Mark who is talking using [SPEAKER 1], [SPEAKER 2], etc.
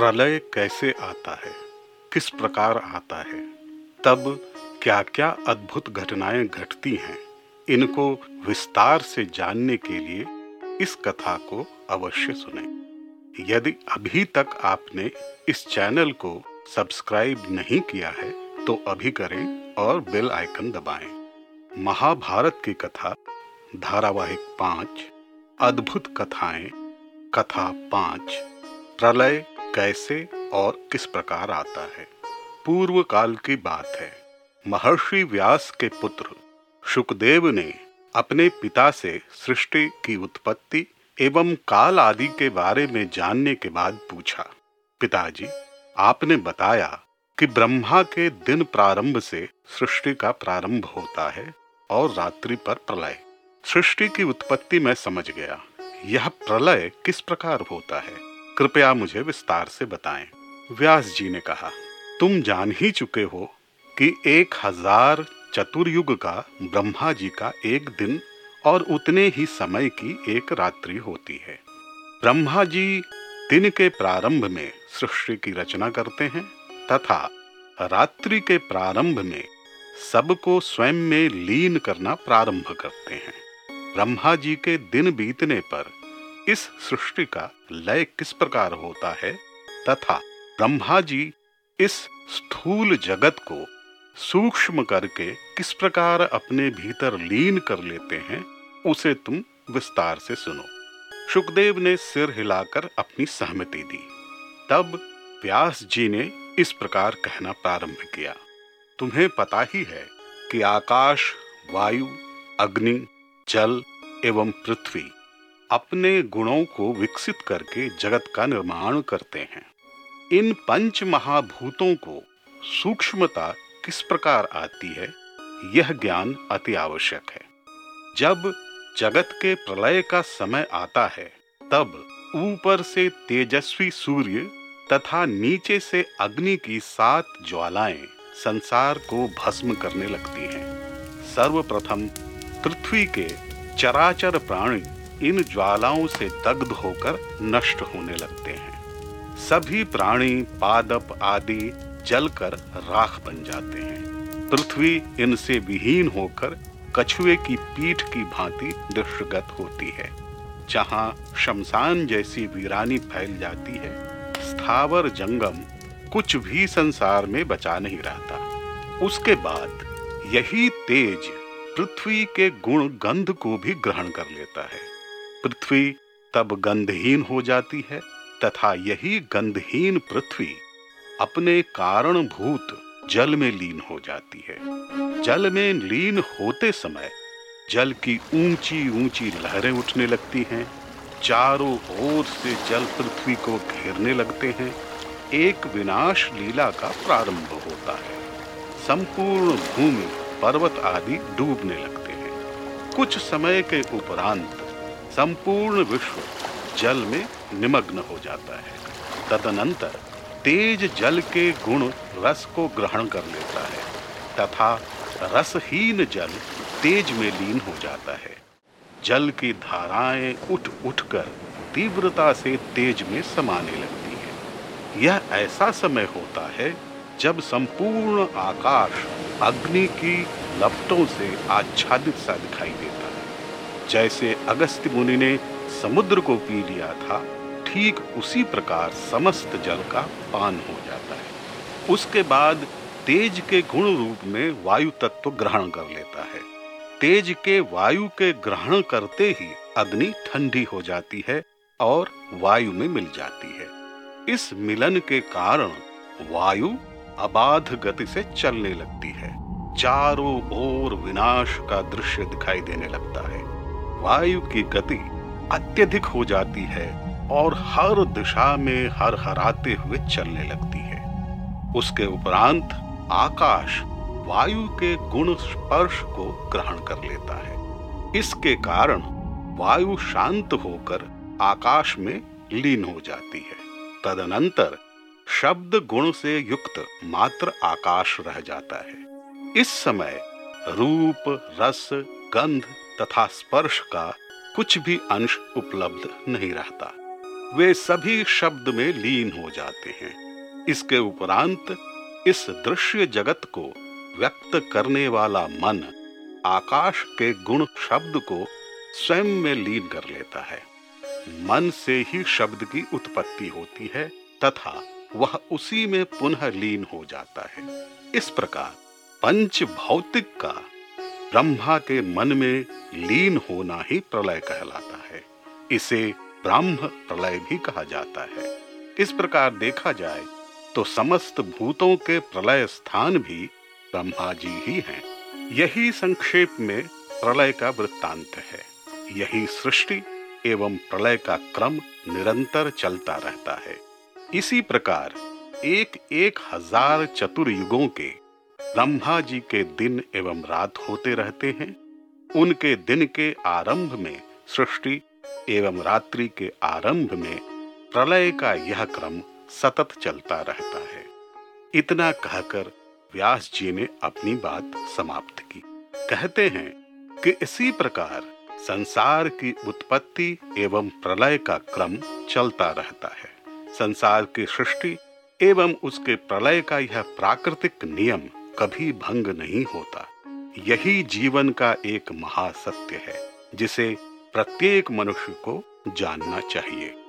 [SPEAKER 1] प्रलय कैसे आता है? किस प्रकार आता है? तब क्या क्या अद्भुत घटनाएँ घटती हैं? इनको विस्तार से जानने के लिए इस कथा को अवश्य सुने। यदि अभी तक आपने इस चैनल को सब्सक्राइब नहीं किया है तो अभी करें और बेल आइकन दबाएँ। महाभारत की कथा, धारावाहिक पाँच, अद्भुत कथाएँ, कथा पाँच, प्रलय कैसे और किस प्रकार आता है। पूर्व काल की बात है। महर्षि व्यास के पुत्र सुखदेव ने अपने पिता से सृष्टि की उत्पत्ति एवं काल आदि के बारे में जानने के बाद पूछा, पिताजी, आपने बताया कि ब्रह्मा के दिन प्रारंभ से सृष्टि का प्रारंभ होता है और रात्रि पर प्रलय। सृष्टि की उत्पत्ति में समझ गया। यह प्रलय किस प्रकार होता है? कृपया मुझे विस्तार से बताएँ। व्यास जी ने कहा, तुम जान ही चुके हो कि एक हज़ार चतुर्युग का ब्रह्मा जी का एक दिन और उतने ही समय की एक रात्रि होती है। ब्रह्मा जी दिन के प्रारंभ में सृष्टि की रचना करते हैं तथा रात्रि के प्रारंभ में सबको स्वयं में लीन करना प्रारंभ करते हैं। ब्रह्मा जी के दिन बीतने पर इस सृष्टि का लय किस प्रकार होता है? तथा ब्रह्मा जी इस स्थूल जगत को सूक्ष्म करके किस प्रकार अपने भीतर लीन कर लेते हैं, उसे तुम विस्तार से सुनो। सुखदेव ने सिर हिलाकर अपनी सहमति दी। तब व्यास जी ने इस प्रकार कहना प्रारंभ किया। तुम्हें पता ही है कि आकाश, वायु, अग्नि, जल एवं पृथ्वी अपने गुणों को विकसित करके जगत का निर्माण करते हैं। इन पंच महाभूतों को सूक्ष्मता किस प्रकार आती है, यह ज्ञान अति आवश्यक है। जब जगत के प्रलय का समय आता है, तब ऊपर से तेजस्वी सूर्य तथा नीचे से अग्नि की सात ज्वालाएँ संसार को भस्म करने लगती हैं। सर्वप्रथम पृथ्वी के चराचर प्राणी इन ज्वालाओं से दग्ध होकर नष्ट होने लगते हैं। सभी प्राणी, पादप आदि जलकर राख बन जाते हैं। पृथ्वी इनसे विहीन होकर कछुए की पीठ की भांति दृष्टगत होती है। जहाँ शमशान जैसी वीरानी फैल जाती है, स्थावर जंगम कुछ भी संसार में बचा नहीं रहता। उसके बाद यही तेज पृथ्वी के गुण गंध को भी ग्रहण कर लेता है। पृथ्वी तब गंधहीन हो जाती है, तथा यही गंधहीन पृथ्वी अपने कारणभूत जल में लीन हो जाती है। जल में लीन होते समय जल की ऊँची ऊँची लहरें उठने लगती हैं, चारों ओर से जल पृथ्वी को घेरने लगते हैं। एक विनाश लीला का प्रारंभ होता है। संपूर्ण भूमि, पर्वत आदि डूबने लगते हैं। कुछ समय के उपरांत संपूर्ण विश्व जल में निमग्न हो जाता है। तदनंतर तेज जल के गुण रस को ग्रहण कर लेता है, तथा रसहीन जल तेज में लीन हो जाता है। जल की धाराएँ उठ उठकर तीव्रता से तेज में समाने लगती है। यह ऐसा समय होता है जब संपूर्ण आकाश अग्नि की लपटों से आच्छादित सा दिखाई देता जैसे अगस्त्य मुनि ने समुद्र को पी लिया था, ठीक उसी प्रकार समस्त जल का पान हो जाता है। उसके बाद तेज के गुण रूप में वायु तत्व ग्रहण कर लेता है। तेज के वायु के ग्रहण करते ही अग्नि ठंडी हो जाती है और वायु में मिल जाती है। इस मिलन के कारण वायु अबाध गति से चलने लगती है। चारों ओर विनाश का दृश्य दिखाई देने लगता है। वायु की गति अत्यधिक हो जाती है और हर दिशा में हर हराते हुए चलने लगती है। उसके उपरांत आकाश वायु के गुण स्पर्श को ग्रहण कर लेता है। इसके कारण वायु शांत होकर आकाश में लीन हो जाती है। तदनंतर शब्द गुण से युक्त मात्र आकाश रह जाता है। इस समय रूप, रस, गंध तथा स्पर्श का कुछ भी अंश उपलब्ध नहीं रहता। वे सभी शब्द में लीन हो जाते हैं। इसके उपरांत इस दृश्य जगत को व्यक्त करने वाला मन आकाश के गुण शब्द को स्वयं में लीन कर लेता है। मन से ही शब्द की उत्पत्ति होती है तथा वह उसी में पुनः लीन हो जाता है। इस प्रकार पंच भौतिक का ब्रह्मा के मन में लीन होना ही प्रलय कहलाता है। इसे ब्रह्म प्रलय भी कहा जाता है। इस प्रकार देखा जाए तो समस्त भूतों के प्रलय स्थान भी ब्रह्मा जी ही हैं। यही संक्षेप में प्रलय का वृत्तांत है। यही सृष्टि एवं प्रलय का क्रम निरंतर चलता रहता है। इसी प्रकार एक एक हज़ार चतुर्युगों के ब्रह्मा जी के दिन एवं रात होते रहते हैं। उनके दिन के आरंभ में सृष्टि एवं रात्रि के आरंभ में प्रलय का यह क्रम सतत चलता रहता है। इतना कहकर व्यास जी ने अपनी बात समाप्त की। कहते हैं कि इसी प्रकार संसार की उत्पत्ति एवं प्रलय का क्रम चलता रहता है। संसार की सृष्टि एवं उसके प्रलय का यह प्राकृतिक नियम कभी भंग नहीं होता। यही जीवन का एक महासत्य है, जिसे प्रत्येक मनुष्य को जानना चाहिए।